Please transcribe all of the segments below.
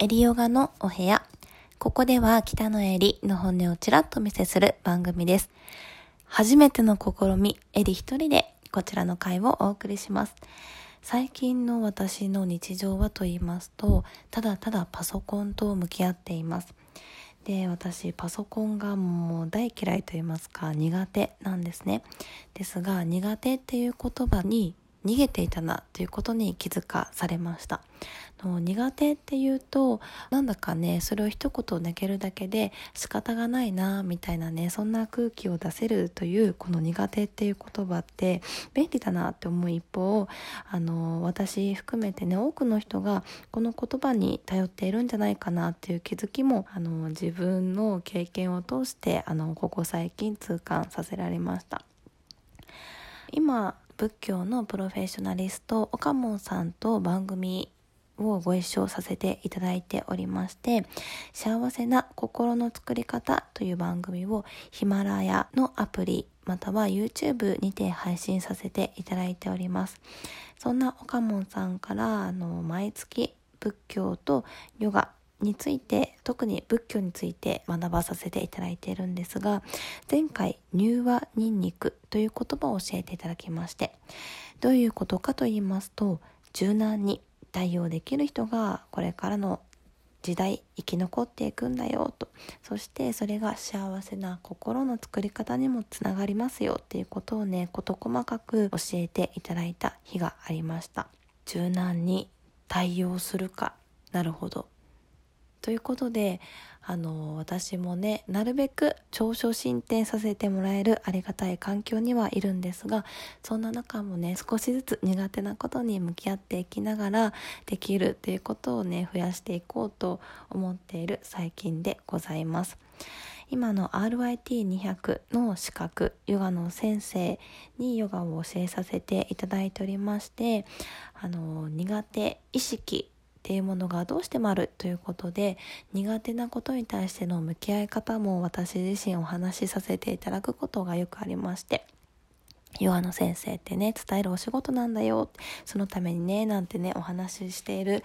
エリヨガのお部屋。ここでは北のエリの本音をちらっと見せする番組です。初めての試み、エリ一人でこちらの回をお送りします。最近の私の日常はと言いますと、ただただパソコンと向き合っています。で私パソコンがもう大嫌いと言いますか苦手なんですねですが苦手っていう言葉に逃げていたなということに気づかされました。苦手っていうとなんだかねそれを一言投げるだけで仕方がないなみたいなねそんな空気を出せるというこの苦手っていう言葉って便利だなって思う一方あの私含めてね多くの人がこの言葉に頼っているんじゃないかなっていう気づきもあの自分の経験を通してあのここ最近痛感させられました。今仏教のプロフェッショナリスト岡門さんと番組をご一緒させていただいておりまして幸せな心の作り方という番組をヒマラヤのアプリまたは YouTube にて配信させていただいております。そんな岡門さんからあの毎月仏教とヨガについて特に仏教について学ばさせていただいているんですが前回乳和ニンニクという言葉を教えていただきましてどういうことかと言いますと柔軟に対応できる人がこれからの時代生き残っていくんだよとそしてそれが幸せな心の作り方にもつながりますよっていうことをね事細かく教えていただいた日がありました。柔軟に対応するかなるほど。ということであの私もねなるべく長所進展させてもらえるありがたい環境にはいるんですがそんな中もね少しずつ苦手なことに向き合っていきながらできるっていうことをね増やしていこうと思っている最近でございます。今の RYT200 の資格ヨガの先生にヨガを教えさせていただいておりましてあの苦手意識っていうものがどうしてもあるということで苦手なことに対しての向き合い方も私自身お話しさせていただくことがよくありましてヨガの先生ってね伝えるお仕事なんだよそのためにねなんてねお話ししている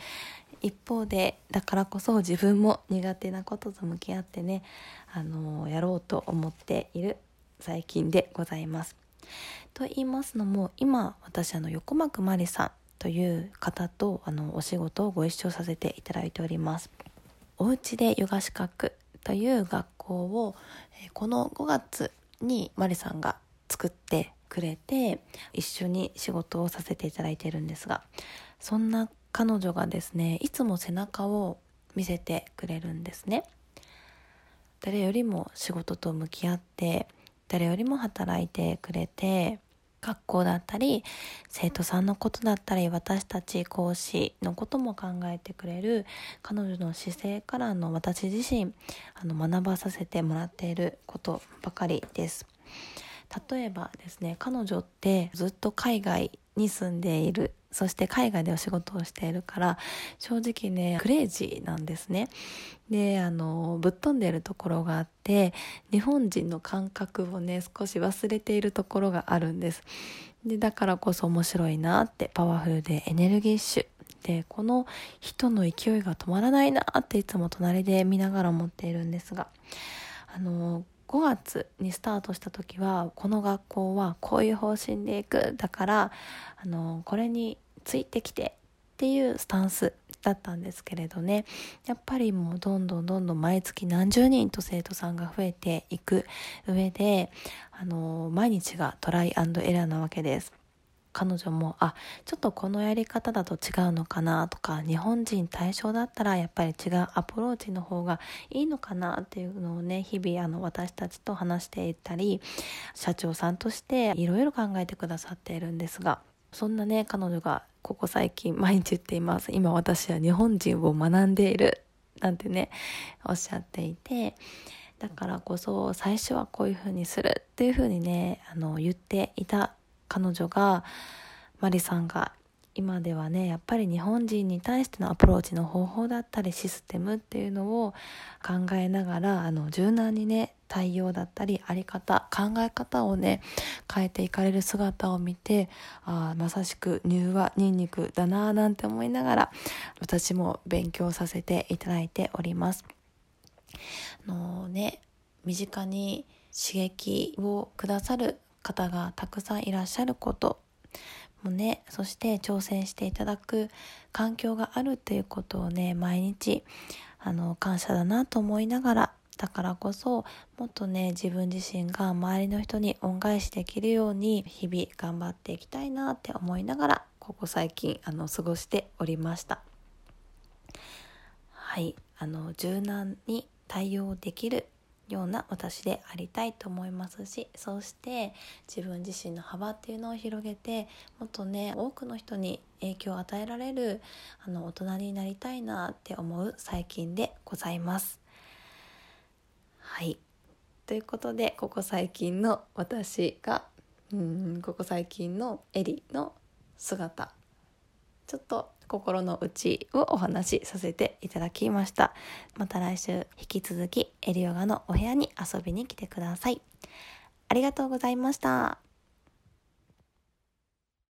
一方でだからこそ自分も苦手なことと向き合ってねあのやろうと思っている最近でございます。と言いますのも今私あの横幕まりさんという方とあのお仕事をご一緒させていただいております。おうちでヨガ資格という学校をこの5月にマリさんが作ってくれて一緒に仕事をさせていただいているんですがそんな彼女がですねいつも背中を見せてくれるんですね誰よりも仕事と向き合って誰よりも働いてくれて学校だったり生徒さんのことだったり私たち講師のことも考えてくれる彼女の姿勢からの私自身あの学ばさせてもらっていることばかりです。例えばですね彼女ってずっと海外に住んでいるそして海外でお仕事をしているから正直ねクレイジーなんですね。であのぶっ飛んでいるところがあって日本人の感覚をね少し忘れているところがあるんです。でだからこそ面白いなってパワフルでエネルギッシュでこの人の勢いが止まらないなっていつも隣で見ながら思っているんですがあの5月にスタートした時はこの学校はこういう方針でいく。だからあのこれについてきてっていうスタンスだったんですけれどねやっぱりもうどんどんどんどん毎月何十人と生徒さんが増えていく上であの毎日がトライアンドエラーなわけです。彼女もあちょっとこのやり方だと違うのかなとか日本人対象だったらやっぱり違うアプローチの方がいいのかなっていうのをね日々あの私たちと話していったり社長さんとしていろいろ考えてくださっているんですがそんなね彼女がここ最近毎日言っています。今私は日本人を学んでいるなんてねおっしゃっていてだからこそ最初はこういう風にするっていう風にねあの言っていた彼女がマリさんが今ではねやっぱり日本人に対してのアプローチの方法だったりシステムっていうのを考えながらあの柔軟にね対応だったりあり方考え方をね変えていかれる姿を見てあまさしく乳和ニンニクだなぁなんて思いながら私も勉強させていただいております。あのね身近に刺激をくださる方がたくさんいらっしゃることもねそして挑戦していただく環境があるっていうことをね毎日あの感謝だなと思いながらだからこそもっとね自分自身が周りの人に恩返しできるように日々頑張っていきたいなって思いながらここ最近あの過ごしておりましたはいあの柔軟に対応できるような私でありたいと思いますしそうして自分自身の幅っていうのを広げてもっとね多くの人に影響を与えられるあの大人になりたいなって思う最近でございます。はい。ということでここ最近の私がうんここ最近のエリの姿ちょっと心の内をお話しさせていただきました。また来週引き続きエリヨガのお部屋に遊びに来てください。ありがとうございました。